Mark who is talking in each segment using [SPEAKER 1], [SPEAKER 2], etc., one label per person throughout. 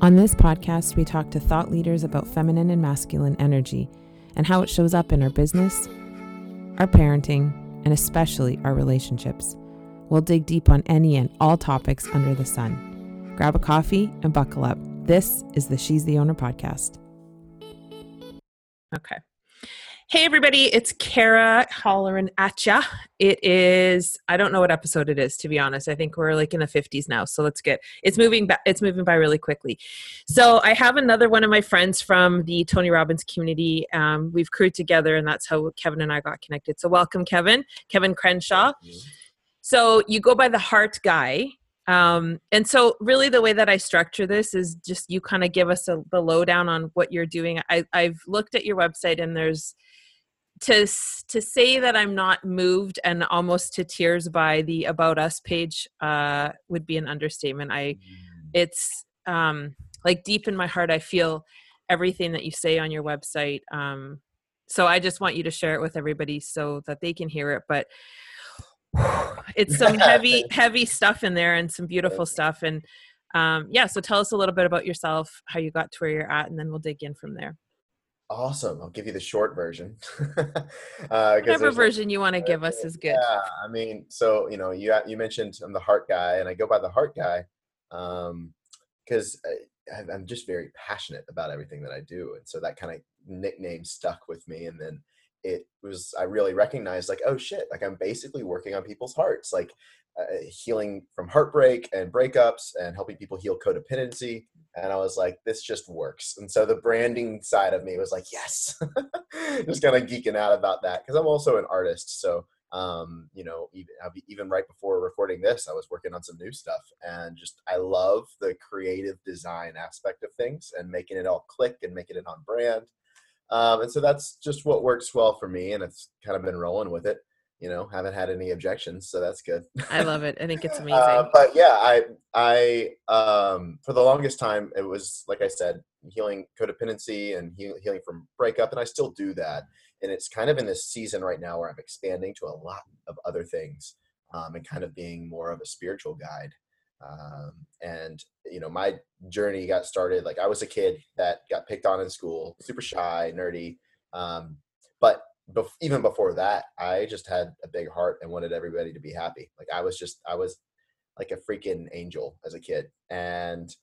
[SPEAKER 1] On this podcast, we talk to thought leaders about feminine and masculine energy and how it shows up in our business, our parenting, and especially our relationships. We'll dig deep on any and all topics under the sun. Grab a coffee and buckle up. This is the She's the Owner podcast.
[SPEAKER 2] Okay. Hey, everybody, it's Kara hollering at ya. It is, I don't know what episode it is, to be honest. I think we're like in the 50s now. So let's get, it's moving back, it's moving by really quickly. So I have another one of my friends from the Tony Robbins community. Um, we've crewed together, and that's how Kevin and I got connected. So welcome, Kevin, Kevin Crenshaw. So you go by the heart guy. Um, and so really the way that I structure this is just you kind of give us a, the lowdown on what you're doing. I, I've looked at your website and there's, to to say that I'm not moved and almost to tears by the about us page uh, would be an understatement. I mm. it's um, like deep in my heart, I feel everything that you say on your website. Um, so I just want you to share it with everybody so that they can hear it. But it's some heavy heavy stuff in there and some beautiful stuff and um, yeah so tell us a little bit about yourself how you got to where you're at and then we'll dig in from there
[SPEAKER 3] Awesome. I'll give you the short version.
[SPEAKER 2] uh, Whatever version you want to give us is good.
[SPEAKER 3] Yeah, I mean, so you know, you you mentioned I'm the heart guy, and I go by the heart guy because um, I'm just very passionate about everything that I do, and so that kind of nickname stuck with me. And then it was I really recognized like, oh shit, like I'm basically working on people's hearts, like uh, healing from heartbreak and breakups, and helping people heal codependency and I was like, this just works. And so the branding side of me was like, yes, just kind of geeking out about that because I'm also an artist. So, um, you know, even, even right before recording this, I was working on some new stuff and just I love the creative design aspect of things and making it all click and making it on brand. Um, and so that's just what works well for me, and it's kind of been rolling with it you know haven't had any objections so that's good.
[SPEAKER 2] I love it. I think it's uh, amazing.
[SPEAKER 3] uh, but yeah i i um for the longest time it was like i said healing codependency and healing from breakup and i still do that and it's kind of in this season right now where i'm expanding to a lot of other things um, and kind of being more of a spiritual guide um, and you know my journey got started like i was a kid that got picked on in school super shy nerdy um, but bef- even before that, I just had a big heart and wanted everybody to be happy. Like I was just, I was like a freaking angel as a kid. And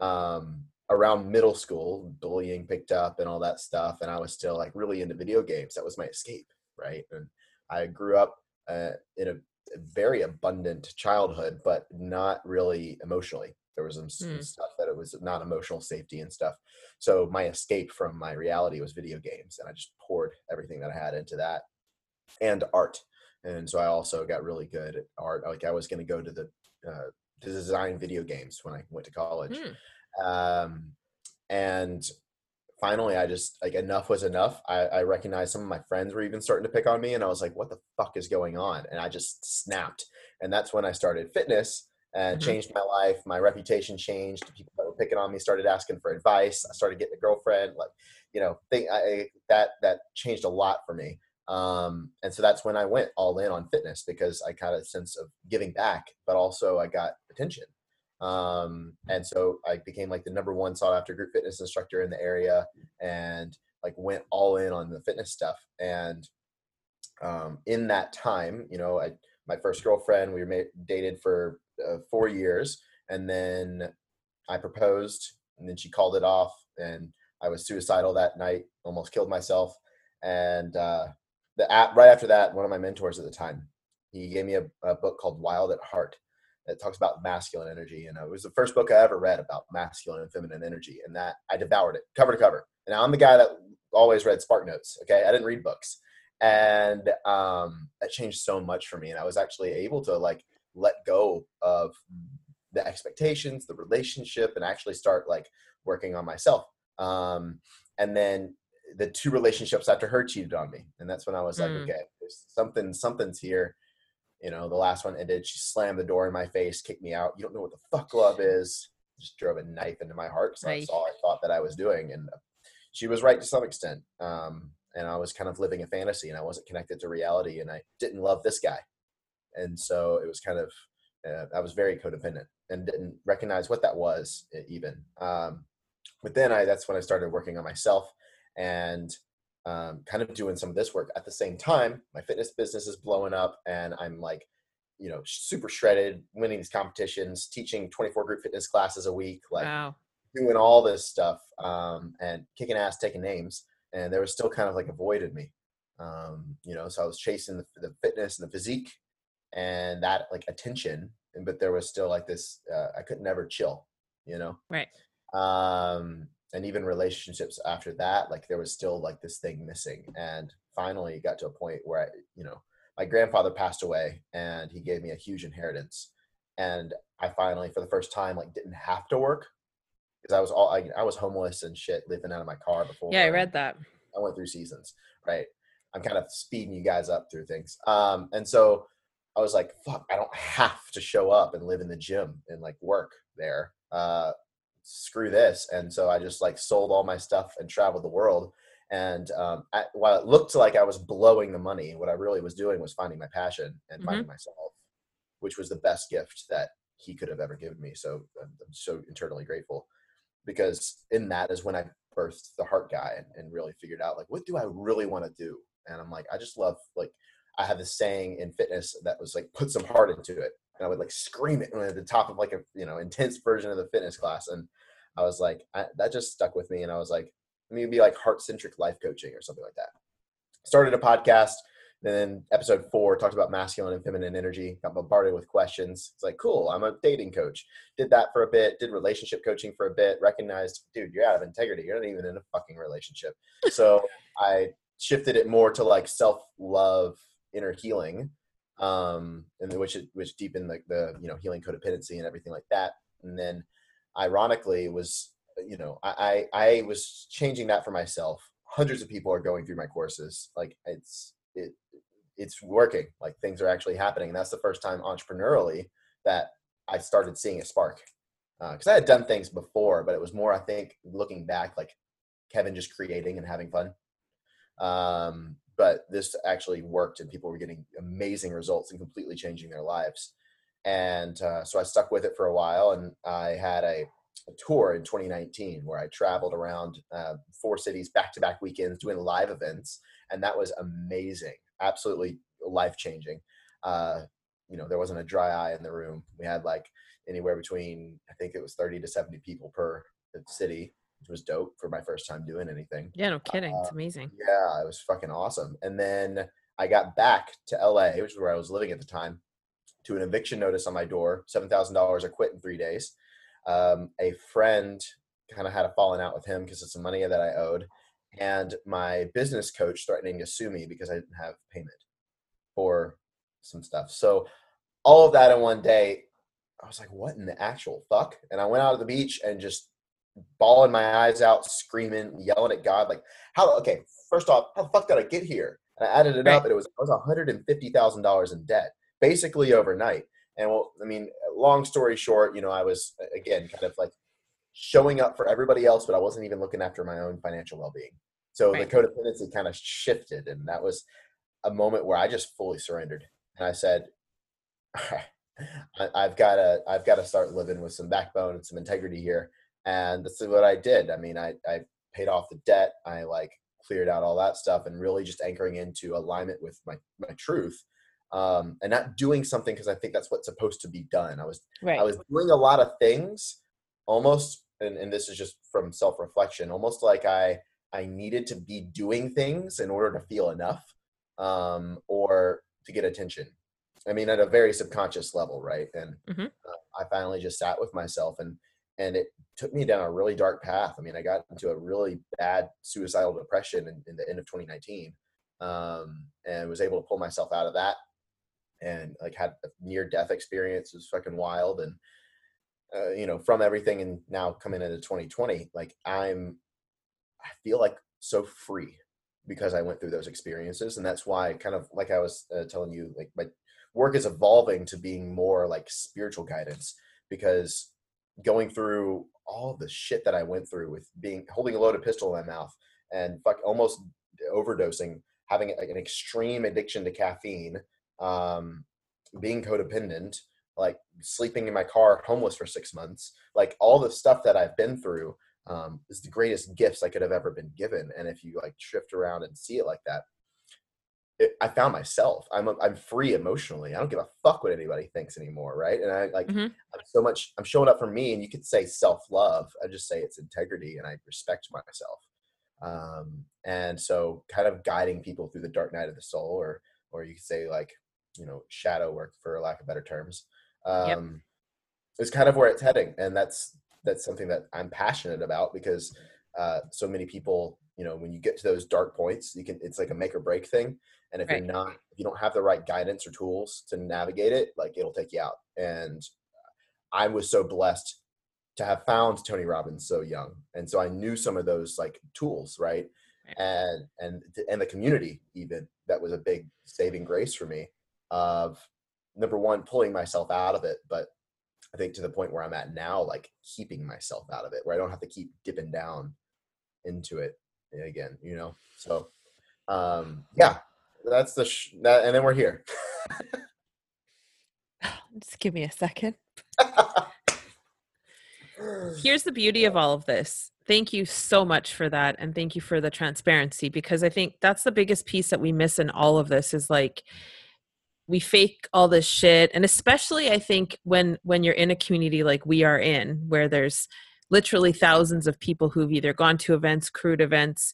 [SPEAKER 3] um, around middle school, bullying picked up and all that stuff. And I was still like really into video games. That was my escape, right? And I grew up uh, in a very abundant childhood, but not really emotionally. There was some mm. stuff that it was not emotional safety and stuff. So my escape from my reality was video games, and I just poured everything that I had into that and art. And so I also got really good at art. Like I was going to go to the uh, to design video games when I went to college, mm. um, and finally I just like enough was enough. I, I recognized some of my friends were even starting to pick on me, and I was like, "What the fuck is going on?" And I just snapped. And that's when I started fitness and mm-hmm. changed my life. My reputation changed. People that were picking on me started asking for advice. I started getting a girlfriend. Like, you know, think I, that that changed a lot for me. Um, and so that's when I went all in on fitness because I got a sense of giving back, but also I got attention. Um, and so I became like the number one sought after group fitness instructor in the area, and like went all in on the fitness stuff. And um, in that time, you know, I my first girlfriend we were made, dated for uh, four years, and then I proposed, and then she called it off, and I was suicidal that night, almost killed myself, and uh, the app right after that, one of my mentors at the time, he gave me a, a book called Wild at Heart that talks about masculine energy, and it was the first book I ever read about masculine and feminine energy, and that I devoured it cover to cover. And I'm the guy that always read Spark Notes. Okay, I didn't read books, and um, that changed so much for me, and I was actually able to like let go of the expectations, the relationship, and actually start like working on myself. Um, and then the two relationships after her cheated on me, and that's when I was like, mm. okay, there's something, something's here. You know, the last one ended. She slammed the door in my face, kicked me out. You don't know what the fuck love is. Just drove a knife into my heart. So right. that's all I thought that I was doing, and she was right to some extent. Um, and I was kind of living a fantasy, and I wasn't connected to reality, and I didn't love this guy and so it was kind of Uh, I was very codependent and didn't recognize what that was even. Um, but then I that's when I started working on myself and um, kind of doing some of this work at the same time. My fitness business is blowing up, and I'm like, you know, super shredded, winning these competitions, teaching 24 group fitness classes a week, like
[SPEAKER 2] Wow.
[SPEAKER 3] doing all this stuff um, and kicking ass, taking names, and there was still kind of like a void in me. Um, you know, so I was chasing the, the fitness and the physique and that like attention, and but there was still like this. Uh, I could never chill. You know,
[SPEAKER 2] Right.
[SPEAKER 3] um, and even relationships after that, like there was still like this thing missing. And finally, it got to a point where I, you know, my grandfather passed away, and he gave me a huge inheritance. And I finally, for the first time, like didn't have to work because I was all I, I was homeless and shit, living out of my car before.
[SPEAKER 2] Yeah, I read that.
[SPEAKER 3] I went through seasons, right? I'm kind of speeding you guys up through things. Um, and so I was like, fuck, I don't have to show up and live in the gym and like work there. Uh, screw this. And so I just like sold all my stuff and traveled the world. And um, while it looked like I was blowing the money, what I really was doing was finding my passion and
[SPEAKER 2] Mhm.
[SPEAKER 3] finding myself, which was the best gift that he could have ever given me. So I'm, I'm so internally grateful because in that is when I birthed the heart guy and, and really figured out like what do I really want to do? And I'm like, I just love like I have this saying in fitness that was like put some heart into it. And I would like scream it at the top of like a you know intense version of the fitness class. And I was like, I, that just stuck with me. And I was like, maybe like heart centric life coaching or something like that. Started a podcast. Then episode four talked about masculine and feminine energy. Got bombarded with questions. It's like, cool. I'm a dating coach. Did that for a bit. Did relationship coaching for a bit. Recognized, dude, you're out of integrity. You're not even in a fucking relationship. So I shifted it more to like self love, inner healing, um, and which it- which deepened like the you know healing codependency and everything like that. And then, ironically, was you know I I, I was changing that for myself. Hundreds of people are going through my courses. Like it's it it's working. Like things are actually happening. And that's the first time entrepreneurially that I started seeing a spark. Because I had done things before, but it was more I think looking back like Kevin just creating and having fun. Um, but this actually worked, and people were getting amazing results and completely changing their lives. And uh, so I stuck with it for a while, and I had a, a tour in 2019 where I traveled around uh, four cities back to back weekends doing live events, and that was amazing, absolutely life changing. Uh, you know, there wasn't a dry eye in the room. We had like anywhere between I think it was 30 to 70 people per city, which was dope for my first time doing anything.
[SPEAKER 2] Yeah, no kidding. It's
[SPEAKER 3] Uh,
[SPEAKER 2] amazing.
[SPEAKER 3] Yeah, it was fucking awesome. And then I got back to LA, which is where I was living at the time, to an eviction notice on my door, seven thousand dollars. I quit in three days. Um, a friend kind of had a falling out with him because of some money that I owed, and my business coach threatening to sue me because I didn't have payment for some stuff. So all of that in one day, I was like, "What in the actual fuck?" And I went out to the beach and just bawling my eyes out, screaming, yelling at God, like, "How? Okay, first off, how the fuck did I get here?" And I added it up, and it was I was one hundred and fifty thousand dollars in debt, basically overnight. And well, I mean, long story short, you know, I was again kind of like showing up for everybody else, but I wasn't even looking after my own financial well being. So
[SPEAKER 2] Right.
[SPEAKER 3] the codependency kind of shifted, and that was a moment where I just fully surrendered, and I said, I, I've got to, I've got to start living with some backbone and some integrity here, and this is what I did. I mean, I, I paid off the debt, I like cleared out all that stuff, and really just anchoring into alignment with my my truth, um, and not doing something because I think that's what's supposed to be done. I was
[SPEAKER 2] Right.
[SPEAKER 3] I was doing a lot of things almost and, and this is just from self-reflection, almost like I I needed to be doing things in order to feel enough um, or to get attention. I mean, at a very subconscious level, right? And
[SPEAKER 2] Mhm.
[SPEAKER 3] uh, I finally just sat with myself and and it took me down a really dark path. I mean, I got into a really bad suicidal depression in, in the end of 2019 um, and was able to pull myself out of that and like had a near death experience. It was fucking wild. And, uh, you know, from everything and now coming into 2020, like I'm, I feel like so free because I went through those experiences. And that's why kind of like I was uh, telling you, like my work is evolving to being more like spiritual guidance because going through all the shit that I went through with being holding a loaded pistol in my mouth and fuck almost overdosing, having an extreme addiction to caffeine, um, being codependent, like sleeping in my car homeless for six months like all the stuff that i've been through um, is the greatest gifts i could have ever been given. And if you like shift around and see it like that it, i found myself. I'm i'm free emotionally. I don't give a fuck what anybody thinks anymore right? And i like
[SPEAKER 2] Mhm.
[SPEAKER 3] i'm so much i'm showing up for me and you could say self-love. I just say it's integrity and i respect myself. Um, and so kind of guiding people through the dark night of the soul or or you could say like you know shadow work for lack of better terms
[SPEAKER 2] Yep.
[SPEAKER 3] um is kind of where it's heading and that's that's something that i'm passionate about because uh so many people you know when you get to those dark points you can it's like a make or break thing and if
[SPEAKER 2] Right.
[SPEAKER 3] you're not if you don't have the right guidance or tools to navigate it like it'll take you out and i was so blessed to have found tony robbins so young and so i knew some of those like tools right
[SPEAKER 2] Right.
[SPEAKER 3] and and and the community even that was a big saving grace for me of number one pulling myself out of it but i think to the point where i'm at now like keeping myself out of it where i don't have to keep dipping down into it again you know so um yeah that's the sh- that and then we're here
[SPEAKER 2] Just give me a second. Here's the beauty of all of this. Thank you so much for that and thank you for the transparency because I think that's the biggest piece that we miss in all of this is like we fake all this shit and especially I think when when you're in a community like we are in where there's literally thousands of people who've either gone to events, crewed events,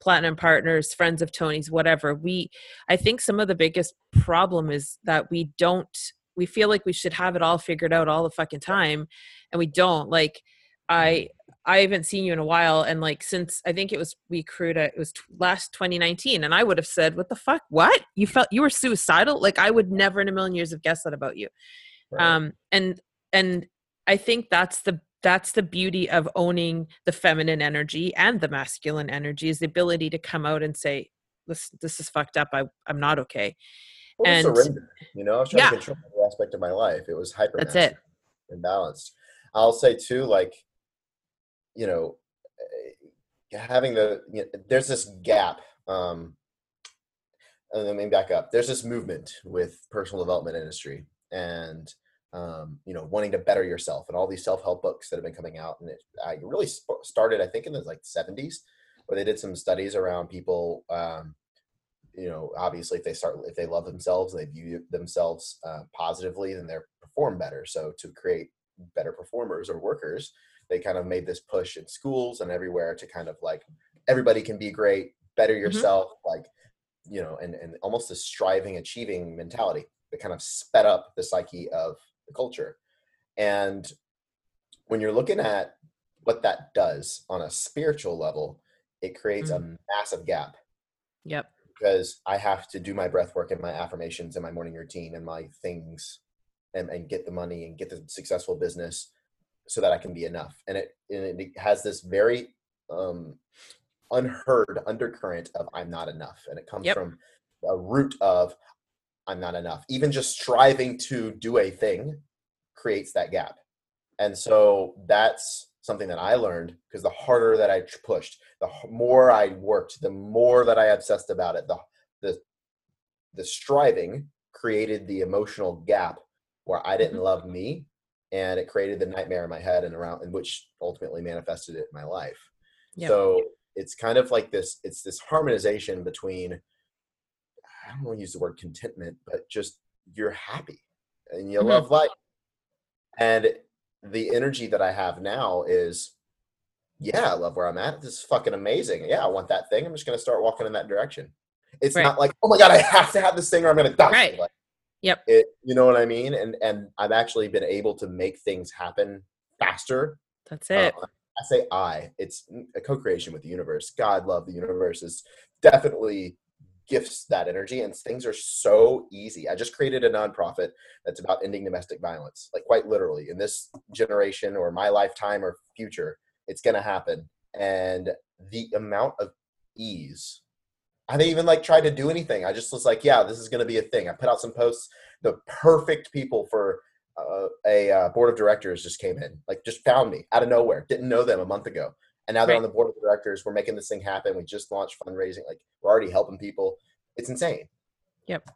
[SPEAKER 2] platinum partners, friends of Tony's, whatever. We I think some of the biggest problem is that we don't we feel like we should have it all figured out all the fucking time and we don't like i i haven't seen you in a while and like since i think it was we crewed at, it was t- last 2019 and i would have said what the fuck? What? You felt you were suicidal? Like i would never in a million years have guessed that about you.
[SPEAKER 3] Right.
[SPEAKER 2] um and and i think that's the that's the beauty of owning the feminine energy and the masculine energy is the ability to come out and say this this is fucked up. I i'm not okay.
[SPEAKER 3] Well,
[SPEAKER 2] and-
[SPEAKER 3] surrender you know i was trying
[SPEAKER 2] Yeah.
[SPEAKER 3] to control every aspect of my life. It was hyper
[SPEAKER 2] That's it.
[SPEAKER 3] imbalanced i'll say too like you know eh, having the you know, there's this gap um and let me back up. There's this movement with personal development industry and um, you know wanting to better yourself and all these self-help books that have been coming out and it I really sp- started i think in the like 70s where they did some studies around people um, you know obviously if they start if they love themselves they view themselves uh, positively then they perform better. So to create better performers or workers they kind of made this push in schools and everywhere to kind of like everybody can be great better mm-hmm. yourself like you know and and almost this striving achieving mentality that kind of sped up the psyche of the culture. And when you're looking at what that does on a spiritual level it creates a mm-hmm. massive gap.
[SPEAKER 2] Yep.
[SPEAKER 3] Because I have to do my breath work and my affirmations and my morning routine and my things and, and get the money and get the successful business so that I can be enough. And it, and it has this very um, unheard undercurrent of I'm not enough. And it comes
[SPEAKER 2] Yep.
[SPEAKER 3] from a root of I'm not enough. Even just striving to do a thing creates that gap. And so that's something that I learned because the harder that I pushed, the more I worked, the more that I obsessed about it, the the the striving created the emotional gap where I didn't
[SPEAKER 2] Mhm.
[SPEAKER 3] love me, and it created the nightmare in my head and around, and which ultimately manifested it in my life. So it's kind of like this. It's this harmonization between I don't want to use the word contentment, but just you're happy and you
[SPEAKER 2] Mhm.
[SPEAKER 3] love life. And the energy that I have now is, yeah, I love where I'm at. This is fucking amazing. Yeah, I want that thing. I'm just gonna start walking in that direction. It's
[SPEAKER 2] Right.
[SPEAKER 3] not like, oh my god, I have to have this thing or I'm gonna die.
[SPEAKER 2] Right.
[SPEAKER 3] Like,
[SPEAKER 2] Yep.
[SPEAKER 3] It, you know what I mean? And and I've actually been able to make things happen faster
[SPEAKER 2] that's it
[SPEAKER 3] uh, I say I. It's a co-creation with the universe. God, love the universe is definitely gifts that energy, and things are so easy. I just created a nonprofit that's about ending domestic violence, like quite literally in this generation or my lifetime or future, it's gonna happen. And the amount of ease. I didn't even like try to do anything. I just was like, yeah, this is gonna be a thing. I put out some posts. The perfect people for uh, a uh, board of directors just came in, like just found me out of nowhere. Didn't know them a month ago, and now they're on the board of directors. We're making this thing happen. We just launched fundraising. Like we're already helping people. It's insane.
[SPEAKER 2] Yep.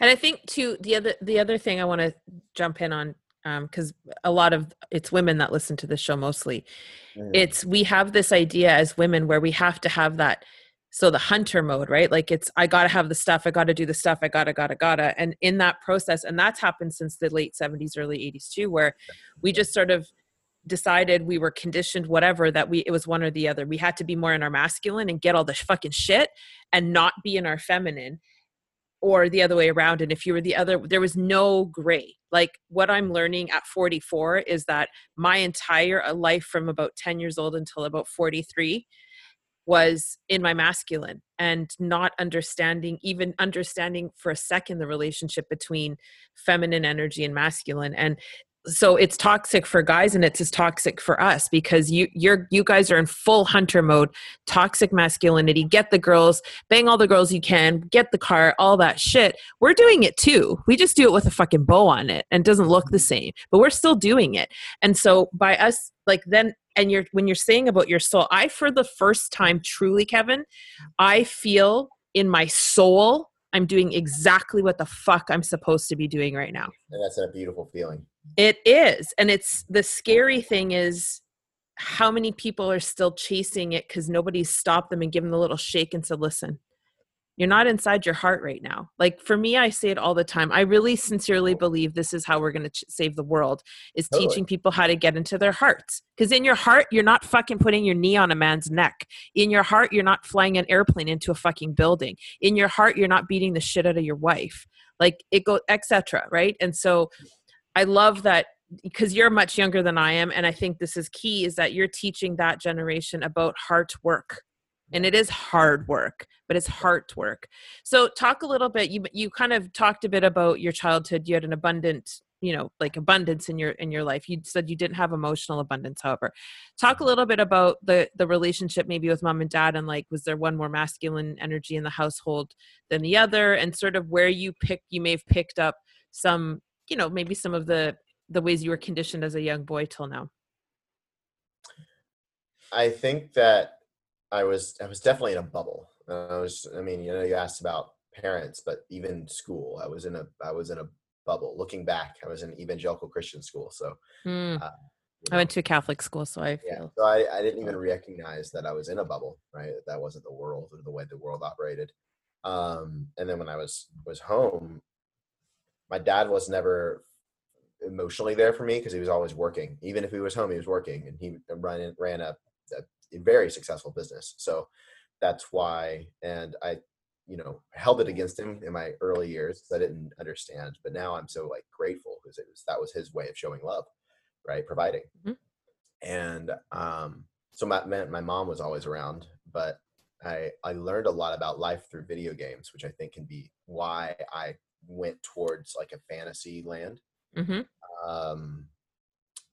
[SPEAKER 2] And I think too the other the other thing I want to jump in on because um, a lot of it's women that listen to the show mostly. Mm. It's we have this idea as women where we have to have that so the hunter mode right? Like it's i gotta have the stuff i gotta do the stuff i gotta gotta gotta. And in that process and that's happened since the late 70s early 80s too where we just sort of decided we were conditioned whatever that we it was one or the other. We had to be more in our masculine and get all the fucking shit and not be in our feminine or the other way around. And if you were the other there was no gray. Like what i'm learning at 44 is that my entire uh, life from about 10 years old until about 43 was in my masculine and not understanding even understanding for a second the relationship between feminine energy and masculine. And so it's toxic for guys and it's as toxic for us because you you're you guys are in full hunter mode toxic masculinity get the girls bang all the girls you can get the car all that shit. We're doing it too. We just do it with a fucking bow on it and it doesn't look the mm-hmm. same but we're still doing it. And so by us like then and you're when you're saying about your soul i for the first time truly kevin i feel in my soul i'm doing exactly what the fuck i'm supposed to be doing right now
[SPEAKER 3] and that's a beautiful feeling
[SPEAKER 2] it is. And it's the scary thing is how many people are still chasing it because nobody's stopped them and given them a little shake and said, listen, you're not inside your heart right now. Like for me, I say it all the time. I really sincerely oh. believe this is how we're going to ch- save the world is totally. teaching people how to get into their hearts. Because in your heart, you're not fucking putting your knee on a man's neck. In your heart, you're not flying an airplane into a fucking building. In your heart, you're not beating the shit out of your wife. Like it goes, etc. Right? And so I love that because you're much younger than I am, and I think this is key is that you're teaching that generation about heart work. And it is hard work, but it's heart work. So talk a little bit. You you kind of talked a bit about your childhood. You had an abundant, you know, like abundance in your in your life. You said you didn't have emotional abundance, however. Talk a little bit about the the relationship maybe with mom and dad and like was there one more masculine energy in the household than the other and sort of where you pick you may have picked up some you know maybe some of the the ways you were conditioned as a young boy till now
[SPEAKER 3] i think that i was i was definitely in a bubble i was i mean you know you asked about parents but even school i was in a i was in a bubble looking back i was in evangelical christian school so
[SPEAKER 2] mm. uh, I went to a Catholic school, so I
[SPEAKER 3] yeah. So I, I didn't even recognize that I was in a bubble, right? That wasn't the world or the way the world operated. Um, and then when I was was home, my dad was never emotionally there for me because he was always working. Even if he was home, he was working, and he ran ran a, a very successful business. So that's why, and I, you know, held it against him in my early years because I didn't understand. But now I'm so like grateful because it was that was his way of showing love, right? Providing, mm-hmm. and um, so my my mom was always around, but I I learned a lot about life through video games, which I think can be why I went towards like a fantasy land. Mm-hmm. Um,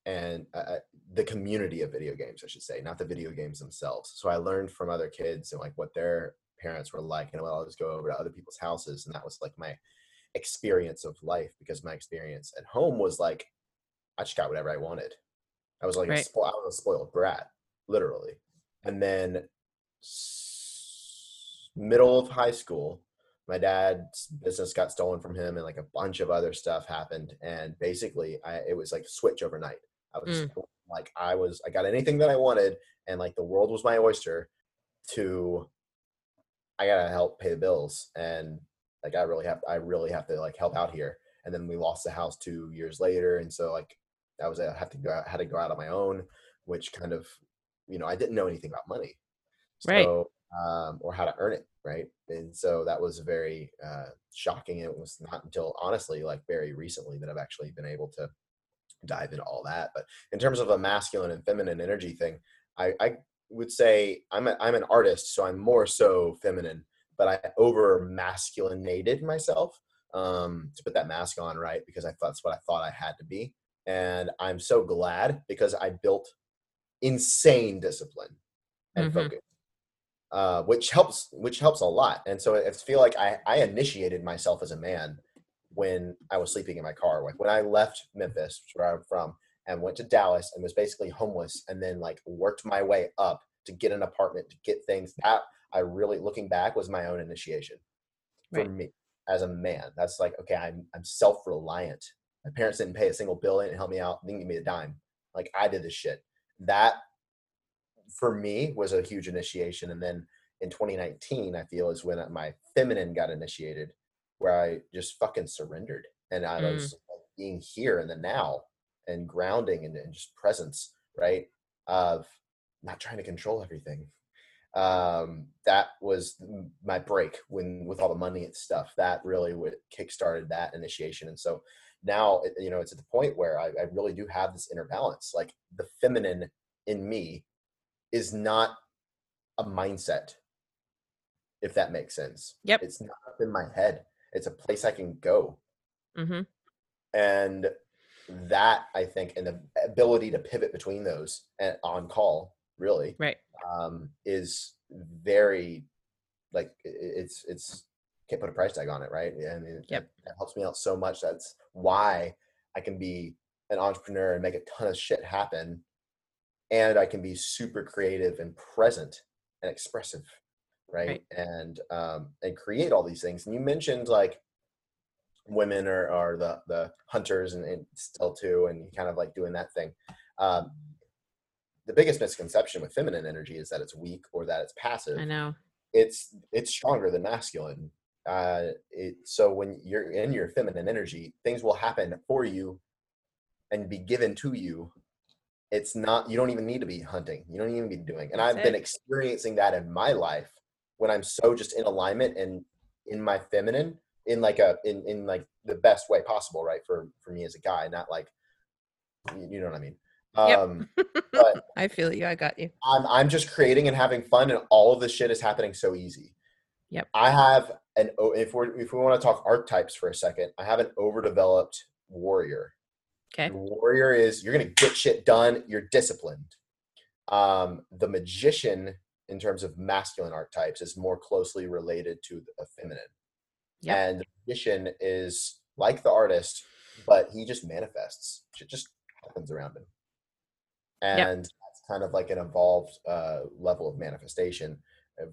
[SPEAKER 3] and uh, the community of video games, I should say, not the video games themselves. So I learned from other kids and like what their parents were like, and I'll just go over to other people's houses, and that was like my experience of life because my experience at home was like I just got whatever I wanted. I was like right. a, spo- I was a spoiled brat, literally. And then s- middle of high school, my dad's business got stolen from him and like a bunch of other stuff happened and basically I, it was like switch overnight i was mm. like i was i got anything that i wanted and like the world was my oyster to i gotta help pay the bills and like i really have i really have to like help out here and then we lost the house two years later and so like i was i have to go out, had to go out on my own which kind of you know i didn't know anything about money
[SPEAKER 2] so, right
[SPEAKER 3] um, or how to earn it right and so that was very uh, shocking it was not until honestly like very recently that i've actually been able to dive into all that but in terms of a masculine and feminine energy thing i, I would say I'm, a, I'm an artist so i'm more so feminine but i over masculinated myself um, to put that mask on right because i thought that's what i thought i had to be and i'm so glad because i built insane discipline and mm-hmm. focus uh, which helps which helps a lot. And so I feel like I, I initiated myself as a man when I was sleeping in my car. Like when I left Memphis, where I'm from, and went to Dallas and was basically homeless, and then like worked my way up to get an apartment, to get things. That I really, looking back, was my own initiation for right. me. as a man. That's like, okay, I'm I'm self-reliant. My parents didn't pay a single bill, didn't help me out, didn't give me a dime. Like I did this shit. That for me was a huge initiation. And then in 2019, I feel is when my feminine got initiated, where I just fucking surrendered and I mm. was being here in the now and grounding and, and just presence, right? Of not trying to control everything. Um, that was my break when with all the money and stuff. That really what kickstarted that initiation. And so now, you know, it's at the point where I, I really do have this inner balance. Like the feminine in me is not a mindset, if that makes sense.
[SPEAKER 2] Yep.
[SPEAKER 3] It's not up in my head. It's a place I can go.
[SPEAKER 2] Mm-hmm.
[SPEAKER 3] And that I think, and the ability to pivot between those and on call, really,
[SPEAKER 2] right,
[SPEAKER 3] um, is very like it's it's can't put a price tag on it, right? And it,
[SPEAKER 2] yep.
[SPEAKER 3] that helps me out so much. That's why I can be an entrepreneur and make a ton of shit happen, and I can be super creative and present and expressive, right? right. And um, and create all these things. And you mentioned like women are, are the the hunters and, and still too, and kind of like doing that thing. Um, the biggest misconception with feminine energy is that it's weak or that it's passive.
[SPEAKER 2] I know.
[SPEAKER 3] It's it's stronger than masculine uh, it, so when you're in your feminine energy, things will happen for you and be given to you. It's not you don't even need to be hunting. You don't even be doing. And I've been experiencing that in my life when I'm so just in alignment and in my feminine in like a in in like the best way possible, right? For for me as a guy, not like you know what I mean.
[SPEAKER 2] Um, but I feel you. I got you.
[SPEAKER 3] I'm I'm just creating and having fun, and all of this shit is happening so easy.
[SPEAKER 2] Yep.
[SPEAKER 3] I have an if we if we want to talk archetypes for a second, I have an overdeveloped warrior.
[SPEAKER 2] Okay.
[SPEAKER 3] The warrior is you're gonna get shit done. You're disciplined. Um, the magician, in terms of masculine archetypes, is more closely related to the feminine. Yep. And the magician is like the artist, but he just manifests. It just happens around him. And yep. that's kind of like an evolved uh, level of manifestation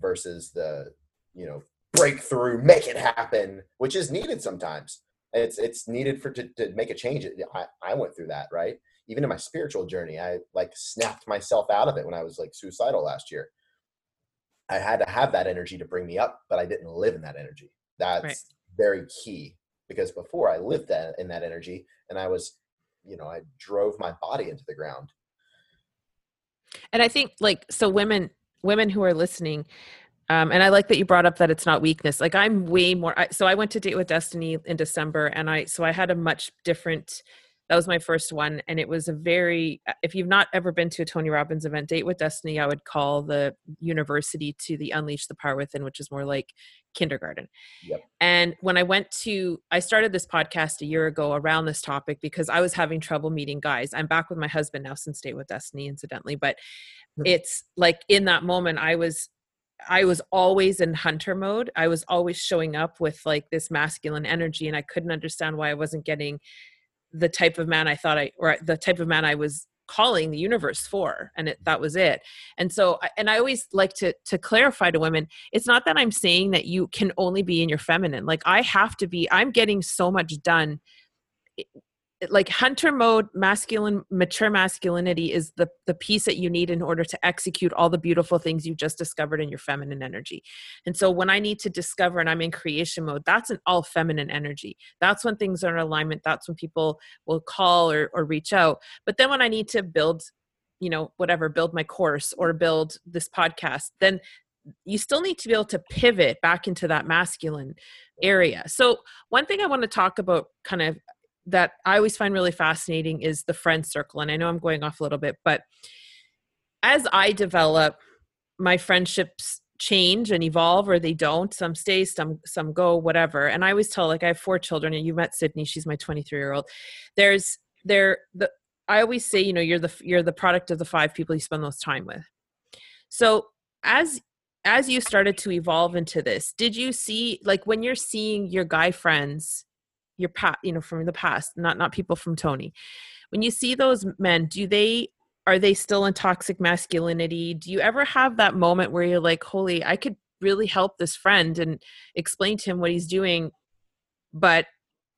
[SPEAKER 3] versus the you know breakthrough, make it happen, which is needed sometimes. It's it's needed for to, to make a change. I, I went through that, right? Even in my spiritual journey, I like snapped myself out of it when I was like suicidal last year. I had to have that energy to bring me up, but I didn't live in that energy. That's right. very key because before I lived that in that energy and I was, you know, I drove my body into the ground.
[SPEAKER 2] And I think like so women women who are listening um, and I like that you brought up that it's not weakness. Like I'm way more. I, so I went to date with Destiny in December, and I so I had a much different. That was my first one, and it was a very. Uh, if you've not ever been to a Tony Robbins event, date with Destiny, I would call the university to the Unleash the Power Within, which is more like kindergarten.
[SPEAKER 3] Yep.
[SPEAKER 2] And when I went to, I started this podcast a year ago around this topic because I was having trouble meeting guys. I'm back with my husband now since Date with Destiny, incidentally, but hmm. it's like in that moment I was I was always in hunter mode. I was always showing up with like this masculine energy, and I couldn't understand why I wasn't getting the type of man I thought I, or the type of man I was calling the universe for and it, mm-hmm. that was it. And so and i always like to to clarify to women it's not that i'm saying that you can only be in your feminine. Like i have to be i'm getting so much done like hunter mode masculine mature masculinity is the the piece that you need in order to execute all the beautiful things you just discovered in your feminine energy. And so when i need to discover and i'm in creation mode that's an all feminine energy. That's when things are in alignment. That's when people will call or, or reach out. But then when i need to build you know whatever build my course or build this podcast then you still need to be able to pivot back into that masculine area. So, one thing I want to talk about kind of that I always find really fascinating is the friend circle. And I know I'm going off a little bit, but as I develop, my friendships change and evolve or they don't some stay some some go whatever and i always tell like i have four children and you met sydney she's my 23 year old there's there the i always say you know you're the you're the product of the five people you spend most time with so as as you started to evolve into this did you see like when you're seeing your guy friends your past you know from the past not not people from tony when you see those men do they are they still in toxic masculinity do you ever have that moment where you're like holy i could really help this friend and explain to him what he's doing but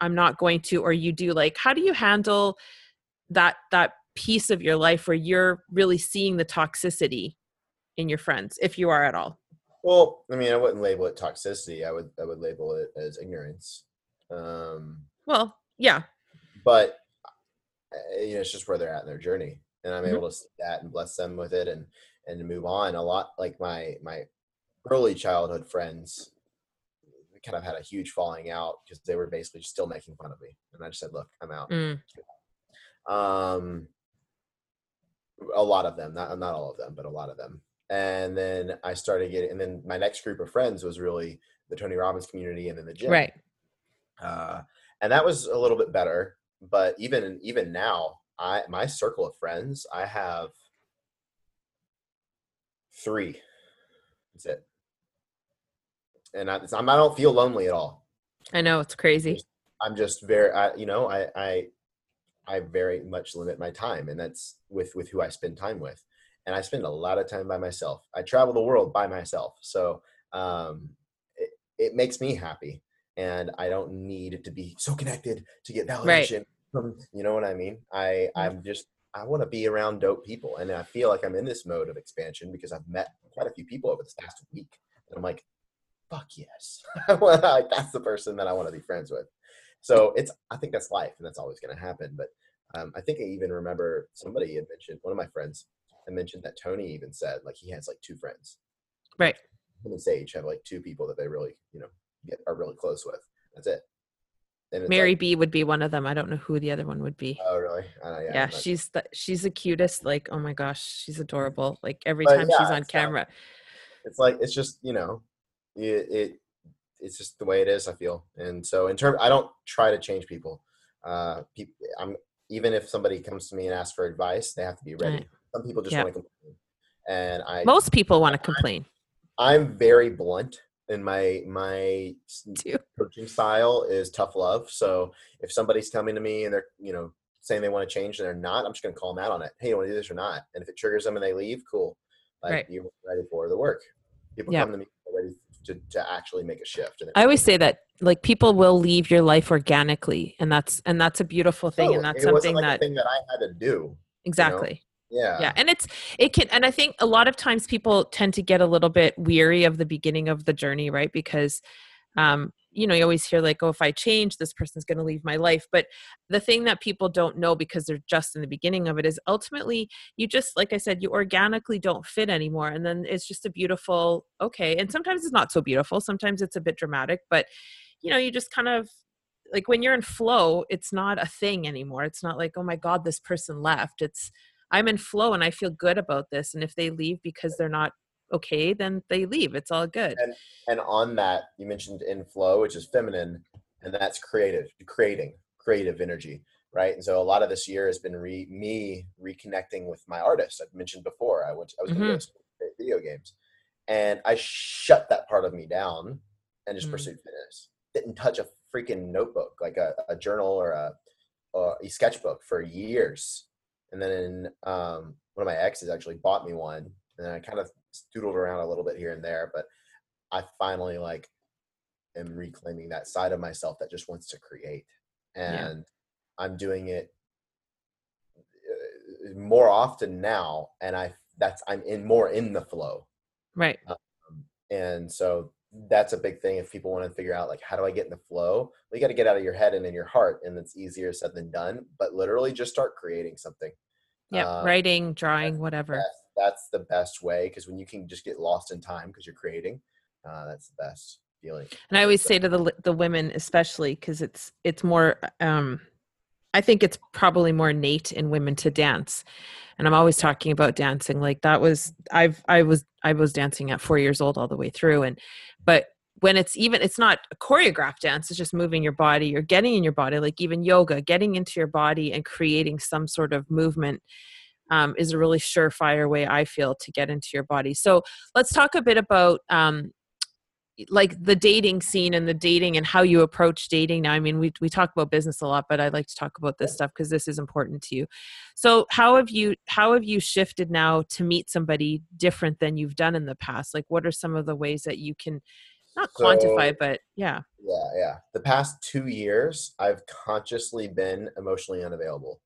[SPEAKER 2] i'm not going to or you do like how do you handle that that piece of your life where you're really seeing the toxicity in your friends if you are at all
[SPEAKER 3] Well, I mean, I wouldn't label it toxicity. I would I would label it as ignorance. Um,
[SPEAKER 2] well yeah
[SPEAKER 3] but uh, you know, it's just where they're at in their journey, and I'm
[SPEAKER 2] Mhm.
[SPEAKER 3] able to see that and bless them with it, and and to move on. A lot like my my early childhood friends, kind of had a huge falling out because they were basically still making fun of me, and I just said, "Look, I'm out."
[SPEAKER 2] Mm,
[SPEAKER 3] Um, a lot of them, not not all of them, but a lot of them. And then I started getting, and then my next group of friends was really the Tony Robbins community, and then the gym.
[SPEAKER 2] right
[SPEAKER 3] uh, and that was a little bit better. But even even now, I my circle of friends, I have three. That's it. And I, I'm, I don't feel lonely at all.
[SPEAKER 2] i know it's crazy
[SPEAKER 3] I'm just very, I, you know, I, I, I very much limit my time, and that's with with who I spend time with. And I spend a lot of time by myself. I travel the world by myself, so um, it, it makes me happy, and I don't need to be so connected to get validation from. You know what I mean? I I'm just I want to be around dope people, and I feel like I'm in this mode of expansion because I've met quite a few people over this past week, and I'm like, fuck yes, like that's the person that I want to be friends with. So it's I think that's life, and that's always going to happen. But um, I think I even remember somebody had mentioned one of my friends. I mentioned that Tony even said like he has like two friends.
[SPEAKER 2] right
[SPEAKER 3] Him and Sage have like two people that they really you know get are really close with. That's it.
[SPEAKER 2] Mary
[SPEAKER 3] like,
[SPEAKER 2] b would be one of them i don't know who the other one would be
[SPEAKER 3] oh really? Uh, yeah,
[SPEAKER 2] yeah, she's the she's the cutest like oh my gosh she's adorable like every time
[SPEAKER 3] yeah,
[SPEAKER 2] she's on
[SPEAKER 3] it's not-
[SPEAKER 2] camera
[SPEAKER 3] it's like it's just you know it, it it's just the way it is i feel and so in terms, i don't try to change people uh people i'm even if somebody comes to me and asks for advice they have to be ready
[SPEAKER 2] Right.
[SPEAKER 3] some people just
[SPEAKER 2] Yeah.
[SPEAKER 3] want to complain and i
[SPEAKER 2] most people want to complain
[SPEAKER 3] i'm very blunt in my my
[SPEAKER 2] too.
[SPEAKER 3] coaching style is tough love so if somebody's coming to me and they're you know saying they want to change and they're not i'm just going to call them out on it hey you want to do this or not? And if it triggers them and they leave cool like
[SPEAKER 2] Right.
[SPEAKER 3] you're ready for the work. People
[SPEAKER 2] Yeah.
[SPEAKER 3] come to me ready to, to actually make a shift and
[SPEAKER 2] i always say that like people will leave your life organically and that's and that's a beautiful thing and that's something
[SPEAKER 3] like
[SPEAKER 2] that
[SPEAKER 3] thing that i had to do
[SPEAKER 2] exactly
[SPEAKER 3] yeah.
[SPEAKER 2] Yeah and it's it can and i think a lot of times people tend to get a little bit weary of the beginning of the journey right? Because um you know you always hear like oh if i change this person's going to leave my life. But the thing that people don't know because they're just in the beginning of it is ultimately you just like i said you organically don't fit anymore and then it's just a beautiful okay and sometimes it's not so beautiful sometimes it's a bit dramatic but you know you just kind of like when you're in flow it's not a thing anymore. It's not like oh my god this person left. It's i'm in flow and i feel good about this and if they leave because they're not okay then they leave it's all good.
[SPEAKER 3] And on that you mentioned in flow which is feminine and that's creative creating creative energy right? And so a lot of this year has been re- me reconnecting with my artists i've mentioned before i went i was going
[SPEAKER 2] Mhm.
[SPEAKER 3] to video games and i shut that part of me down and just
[SPEAKER 2] Mm.
[SPEAKER 3] pursued fitness. Didn't touch a freaking notebook like a, a journal or a or a sketchbook for years and then um, one of my exes actually bought me one and i kind of doodled around a little bit here and there but I finally like am reclaiming that side of myself that just wants to create,
[SPEAKER 2] Yeah.
[SPEAKER 3] and I'm doing it uh, more often now, and I that's I'm in more in the flow,
[SPEAKER 2] right
[SPEAKER 3] and so that's a big thing. If people want to figure out like how do I get in the flow, well, you got to get out of your head and in your heart, and it's easier said than done. But literally, just start creating something.
[SPEAKER 2] yeah
[SPEAKER 3] Uh,
[SPEAKER 2] writing drawing whatever
[SPEAKER 3] That's, that's the best way because when you can just get lost in time because you're creating, uh, that's the best feeling.
[SPEAKER 2] and i always say to the the women especially because it's it's more um i think it's probably more innate in women to dance and i'm always talking about dancing like that was i've i was i was dancing at four years old all the way through and but when it's even it's not a choreographed dance it's just moving your body you're getting in your body like even yoga getting into your body and creating some sort of movement um, is a really surefire way i feel to get into your body. So let's talk a bit about um, like the dating scene and the dating and how you approach dating now i mean we, we talk about business a lot but i like to talk about this stuff because this is important to you so how have you how have you shifted now to meet somebody different than you've done in the past like what are some of the ways that you can not
[SPEAKER 3] So-
[SPEAKER 2] quantify, but yeah.
[SPEAKER 3] Yeah, yeah. The past two years, I've consciously been emotionally unavailable.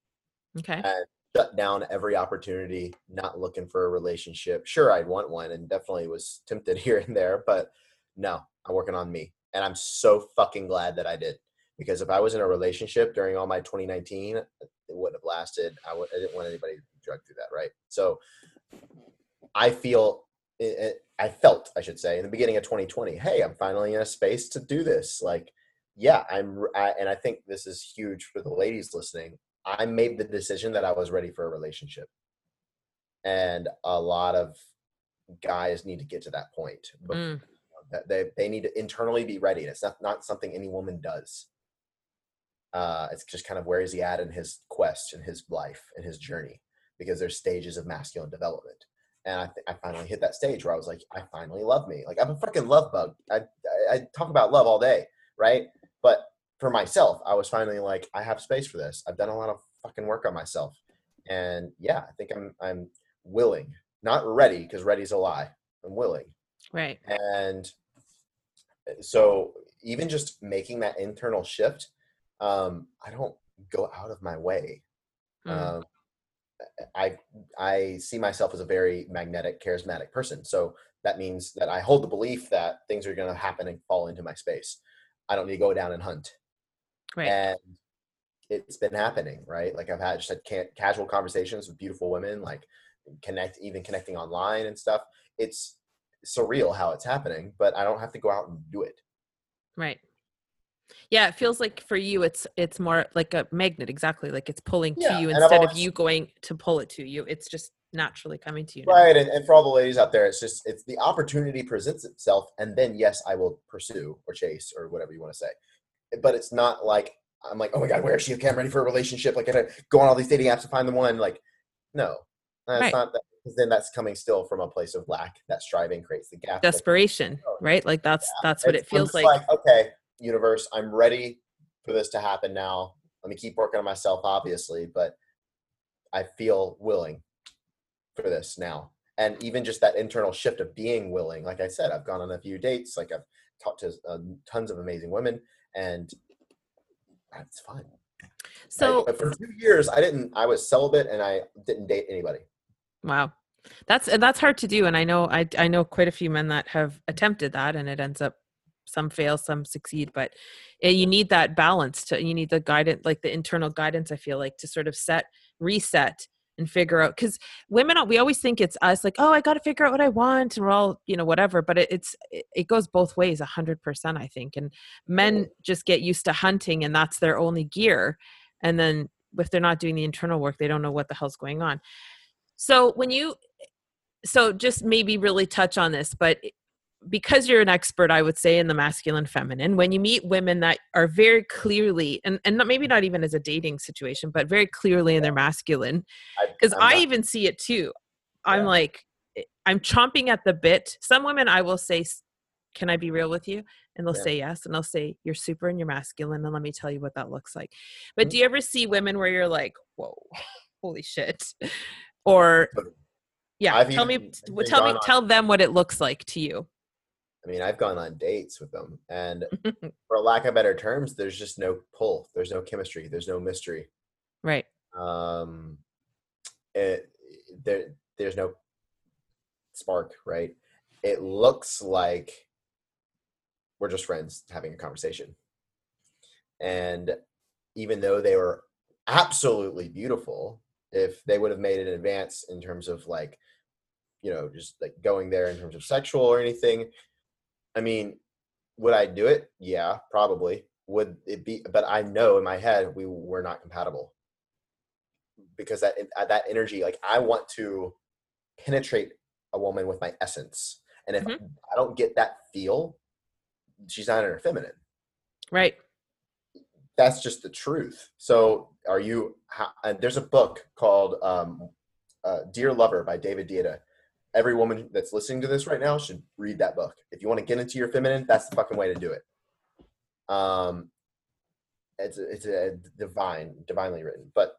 [SPEAKER 2] Okay.
[SPEAKER 3] and shut down every opportunity, not looking for a relationship. Sure, I'd want one and definitely was tempted here and there, but no, I'm working on me. And I'm so fucking glad that I did. Because if I was in a relationship during all my 2019, it wouldn't have lasted. I, would, I didn't want anybody to drug through that, right? So I feel, it, I felt, I should say, in the beginning of 2020, hey, I'm finally in a space to do this. Like, yeah, I'm, I, and I think this is huge for the ladies listening. I made the decision that I was ready for a relationship. And a lot of guys need to get to that point. bef-
[SPEAKER 2] Mm,
[SPEAKER 3] they, they need to internally be ready. And it's not, not something any woman does. Uh, it's just kind of where is he at in his quest, in his life, in his journey, because there's stages of masculine development. And I, th- I finally hit that stage where I was like, I finally love me. Like I'm a fucking love bug. I, I, I talk about love all day, right? But for myself, I was finally like, I have space for this. I've done a lot of fucking work on myself, and yeah, I think I'm I'm willing, not ready, because ready's a lie. I'm willing,
[SPEAKER 2] right.
[SPEAKER 3] and so even just making that internal shift, um, I don't go out of my way.
[SPEAKER 2] Mm,
[SPEAKER 3] Um, I I see myself as a very magnetic, charismatic person. So that means that I hold the belief that things are going to happen and fall into my space. I don't need to go down and hunt
[SPEAKER 2] right.
[SPEAKER 3] and it's been happening right like i've had just had ca- casual conversations with beautiful women like connect even connecting online and stuff it's surreal how it's happening but i don't have to go out and do it
[SPEAKER 2] Right. Yeah, it feels like for you it's it's more like a magnet, exactly. Like it's pulling to
[SPEAKER 3] Yeah,
[SPEAKER 2] you
[SPEAKER 3] and I've
[SPEAKER 2] instead of you going to pull it to you. It's just naturally coming to you.
[SPEAKER 3] right and, and for all the ladies out there it's just it's the opportunity presents itself and then yes i will pursue or chase or whatever you want to say but it's not like i'm like oh my god where is she okay i'm ready for a relationship like i gotta go on all these dating apps to find the one like no that's
[SPEAKER 2] Right.
[SPEAKER 3] not that because then that's coming still from a place of lack that striving creates the gap
[SPEAKER 2] Desperation,
[SPEAKER 3] Oh,
[SPEAKER 2] right? Like that's that's what
[SPEAKER 3] It's-
[SPEAKER 2] it feels
[SPEAKER 3] just
[SPEAKER 2] like.
[SPEAKER 3] Okay, universe, I'm ready for this to happen now. Let me keep working on myself, obviously, but I feel willing for this now. And even just that internal shift of being willing, like I said, I've gone on a few dates, like I've talked to uh, tons of amazing women, and it's fun.
[SPEAKER 2] So
[SPEAKER 3] I, for two years, I didn't. I was celibate, and I didn't date anybody.
[SPEAKER 2] Wow. That's and that's hard to do and I know I I know quite a few men that have attempted that and it ends up some fail some succeed but eh, you need that balance to you need the guidance like the internal guidance I feel like to sort of set reset and figure out cuz women we always think it's us like oh I got to figure out what I want and we're all you know whatever but it, it's it, it goes both ways 100% I think and men just get used to hunting and that's their only gear and then if they're not doing the internal work they don't know what the hell's going on so when you so just maybe really touch on this, but because you're an expert, I would say in the masculine feminine, when you meet women that are very clearly and, and not, maybe not even as a dating situation, but very clearly in their masculine, because
[SPEAKER 3] I'm
[SPEAKER 2] I even see it too. I'm like, eh, I'm chomping at the bit. Some women I will say, Can I be real with you? And they'll
[SPEAKER 3] Yeah.
[SPEAKER 2] say yes. And they'll say, You're super and you're masculine. And let me tell you what that looks like. But
[SPEAKER 3] Mhm.
[SPEAKER 2] do you ever see women where you're like, Whoa, holy shit? Or yeah,
[SPEAKER 3] I've
[SPEAKER 2] tell me,
[SPEAKER 3] even
[SPEAKER 2] t- tell me,
[SPEAKER 3] on-
[SPEAKER 2] tell them what it looks like to you.
[SPEAKER 3] I mean, I've gone on dates with them, and for lack of better terms, there's just no pull. There's no chemistry. There's no mystery.
[SPEAKER 2] right.
[SPEAKER 3] Um, it, there, there's no spark, right? It looks like we're just friends having a conversation. And even though they were absolutely beautiful, if they would have made an advance in terms of like, you know, just like going there in terms of sexual or anything, I mean, would I do it? Yeah, probably. Would it be? But I know in my head we were not compatible because that that energy, like I want to penetrate a woman with my essence, and if
[SPEAKER 2] Mhm.
[SPEAKER 3] I don't get that feel, she's not in her feminine.
[SPEAKER 2] Right.
[SPEAKER 3] That's just the truth. So, are you? Uh, there's a book called um, uh, "Dear Lover" by David Deida. Every woman that's listening to this right now should read that book. If you want to get into your feminine, that's the fucking way to do it. Um, it's a, it's a divine, divinely written. But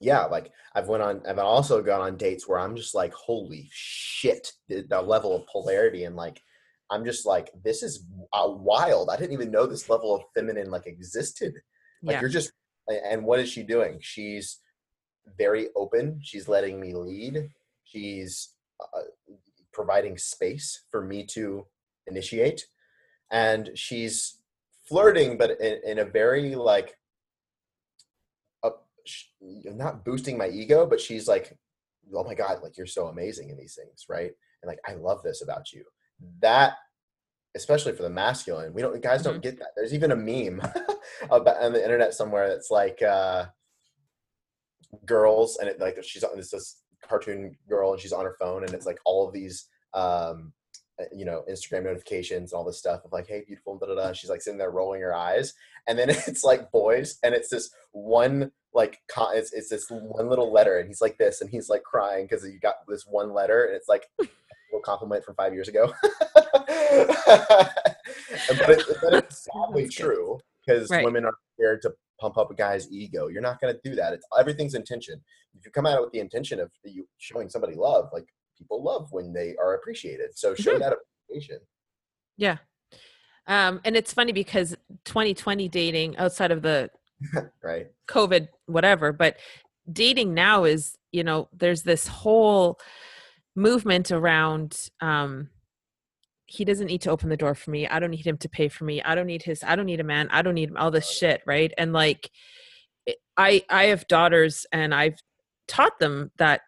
[SPEAKER 3] yeah, like I've went on, I've also gone on dates where I'm just like, holy shit, the, the level of polarity and like I'm just like, this is uh, wild. I didn't even know this level of feminine like existed. Like
[SPEAKER 2] Yeah.
[SPEAKER 3] you're just, and what is she doing? She's very open. She's letting me lead. She's uh, providing space for me to initiate, and she's flirting, but in, in a very like, up, not boosting my ego, but she's like, oh my god, like you're so amazing in these things, right? And like I love this about you. That especially for the masculine, we don't guys don't get that. There's even a meme about on the internet somewhere that's like uh girls and it like she's on this this cartoon girl and she's on her phone and it's like all of these um uh, you know Instagram notifications and all this stuff of like hey beautiful da da da she's like sitting there rolling her eyes and then it's like boys and it's this one like it's, it's this one little letter and he's like this and he's like crying because you got this one letter and it's like little compliment from five years ago. But, but it's sadly true because
[SPEAKER 2] Right.
[SPEAKER 3] women are scared to pump up a guy's ego. You're not going to do that. It's everything's intention. If you come at it with the intention of you showing somebody love like people love when they are appreciated. So show
[SPEAKER 2] Mhm.
[SPEAKER 3] that appreciation.
[SPEAKER 2] Yeah. Um, and it's funny because 2020 dating outside of the
[SPEAKER 3] right.
[SPEAKER 2] COVID, whatever, but dating now is, you know, there's this whole movement around um he doesn't need to open the door for me. I don't need him to pay for me. I don't need his I don't need a man. I don't need all this shit, right? And like I I have daughters and I've taught them that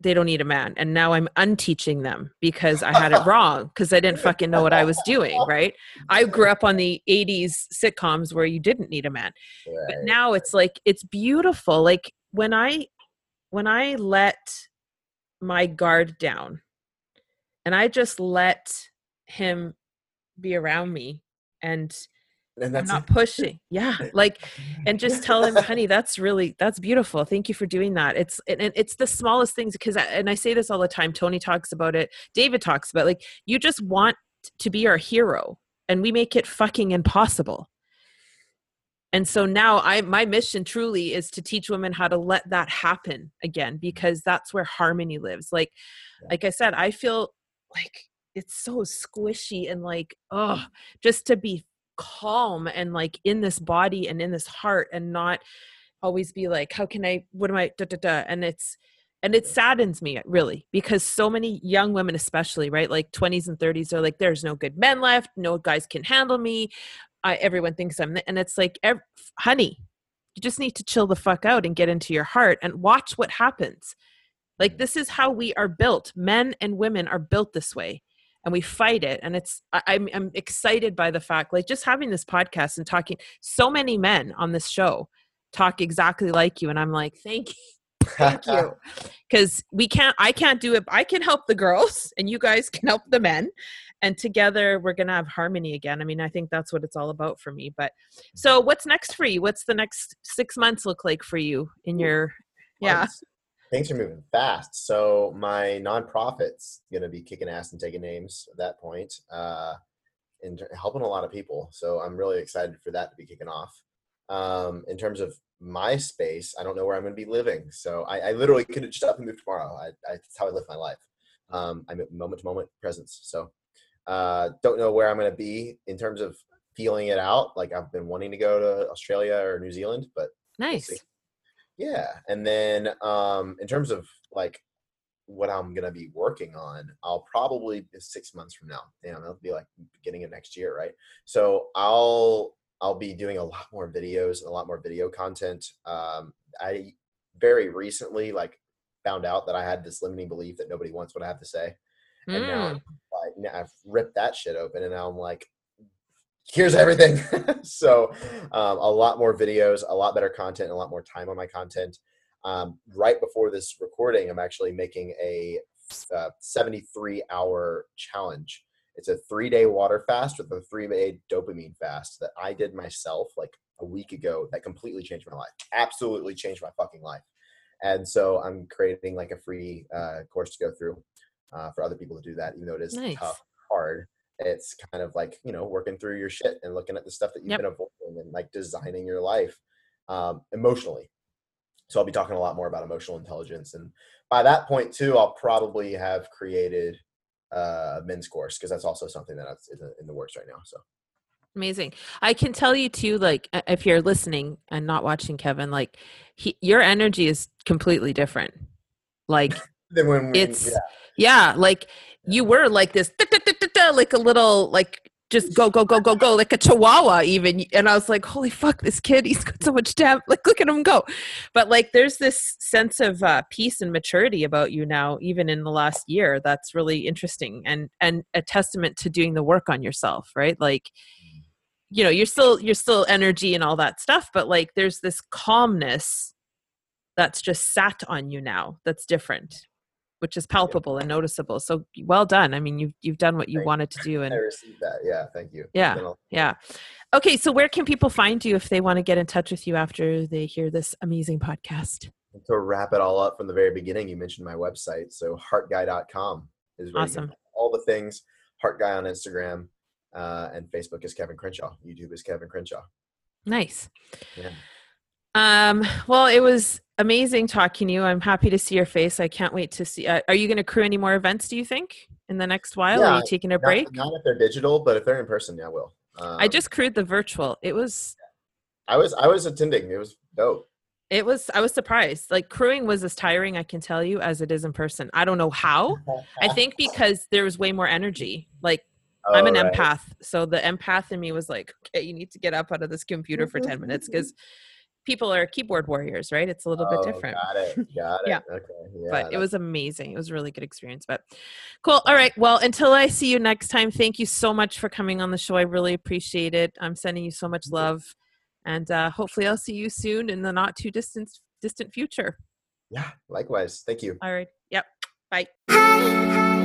[SPEAKER 2] they don't need a man and now i'm unteaching them because i had it wrong because i didn't fucking know what i was doing right i grew up on the 80s sitcoms where you didn't need a man but now it's like it's beautiful like when i when i let my guard down. And i just let him be around me and
[SPEAKER 3] and
[SPEAKER 2] i'm not
[SPEAKER 3] it.
[SPEAKER 2] pushing. Yeah like and just tell him honey that's really that's beautiful. Thank you for doing that. It's and and it's the smallest things because and i say this all the time tony talks about it david talks about like you just want to be our hero and we make it fucking impossible and so now i my mission truly is to teach women how to let that happen again mm-hmm. because that's where harmony lives. Like like i said i feel like it's so squishy and like oh just to be calm and like in this body and in this heart and not always be like how can i what am i da, da, da. and it's and it saddens me really because so many young women especially right like 20s and 30s are like there's no good men left no guys can handle me I, everyone thinks i'm and it's like ev- honey you just need to chill the fuck out and get into your heart and watch what happens. Like mm. this is how we are built. Men and women are built this way and we fight it and it's I, I'm, I'm excited by the fact like just having this podcast and talking so many men on this show talk exactly like you and i'm like thank you thank you. Because we can't i can't do it i can help the girls and you guys can help the men and together we're gonna have harmony again i mean i think that's what it's all about for me but so what's next for you what's the next six months look like for you in your yeah
[SPEAKER 3] Things are moving fast. So my nonprofit's gonna be kicking ass and taking names at that point, uh, and helping a lot of people. So I'm really excited for that to be kicking off. Um, in terms of my space, I don't know where I'm gonna be living. So I, I literally could just up and moved tomorrow. I, I, that's how I live my life. Um, I'm at moment to moment presence. So uh, don't know where I'm gonna be in terms of feeling it out. Like I've been wanting to go to Australia or New Zealand, but
[SPEAKER 2] nice
[SPEAKER 3] see. yeah and then um in terms of like what i'm gonna be working on i'll probably six months from now damn that'll be like beginning of next year right so i'll i'll be doing a lot more videos and a lot more video content um i very recently like found out that i had this limiting belief that nobody wants what i have to say and now
[SPEAKER 2] Mm.
[SPEAKER 3] I'm like now I've ripped that shit open, and now I'm like, here's everything. so um, a lot more videos, a lot better content, a lot more time on my content. Um, right before this recording, I'm actually making a uh, 73 hour challenge. It's a three day water fast with a three day dopamine fast that I did myself like a week ago. That completely changed my life. Absolutely changed my fucking life. And so I'm creating like a free uh, course to go through uh, for other people to do that, even though it is
[SPEAKER 2] Nice.
[SPEAKER 3] tough, hard. It's kind of like you know working through your shit and looking at the stuff that you've
[SPEAKER 2] Yep.
[SPEAKER 3] been avoiding and like designing your life um, emotionally. So I'll be talking a lot more about emotional intelligence, and by that point too, I'll probably have created uh, men's course because that's also something that's in the, in the works right now. So
[SPEAKER 2] Amazing. I can tell you too, like uh, if you're listening and not watching Kevin, like he, your energy is completely different. Like
[SPEAKER 3] then when we,
[SPEAKER 2] it's
[SPEAKER 3] yeah.
[SPEAKER 2] yeah, like you were like this, da, da, da, like a little like just go go go go go like a chihuahua even and i was like holy fuck this kid he's got so much depth like look at him go. But like there's this sense of uh, peace and maturity about you now even in the last year that's really interesting and and a testament to doing the work on yourself right? Like you know you're still you're still energy and all that stuff but like there's this calmness that's just sat on you now that's different which is palpable and noticeable so well done i mean you've you've done what you
[SPEAKER 3] Thank
[SPEAKER 2] wanted to do And I
[SPEAKER 3] received that. Yeah, thank you.
[SPEAKER 2] Yeah. Yeah okay so where can people find you if they want to get in touch with you after they hear this amazing podcast
[SPEAKER 3] to wrap it all up from the very beginning, you mentioned my website. So heartguy.com is where
[SPEAKER 2] Awesome.
[SPEAKER 3] all the things. Heart Guy on Instagram uh, and Facebook is Kevin Crenshaw. YouTube is Kevin Crenshaw.
[SPEAKER 2] nice
[SPEAKER 3] Yeah.
[SPEAKER 2] Um well it was amazing talking to you. I'm happy to see your face. I can't wait to see uh, are you going to crew any more events do you think in the next while? Are
[SPEAKER 3] Yeah,
[SPEAKER 2] you taking a
[SPEAKER 3] Not-
[SPEAKER 2] break?
[SPEAKER 3] Not, if they're digital, but if they're in person, yeah, I will. Um,
[SPEAKER 2] i just crewed the virtual. It was
[SPEAKER 3] I was I was attending. It was dope.
[SPEAKER 2] it was i was surprised. Like crewing was as tiring i can tell you as it is in person. I don't know how. I think because there was way more energy. Like i'm an
[SPEAKER 3] Oh, right.
[SPEAKER 2] empath so the empath in me was like okay you need to get up out of this computer for 10 minutes because people are keyboard warriors right it's a little
[SPEAKER 3] Oh,
[SPEAKER 2] bit different
[SPEAKER 3] Got it. Got it.
[SPEAKER 2] Yeah.
[SPEAKER 3] Okay. Yeah,
[SPEAKER 2] but it was amazing it was a really good experience but cool all right well until i see you next time thank you so much for coming on the show i really appreciate it i'm sending you so much love and uh, hopefully i'll see you soon in the not too distant distant future
[SPEAKER 3] yeah. Likewise. Thank you.
[SPEAKER 2] all right yep bye
[SPEAKER 4] Hey,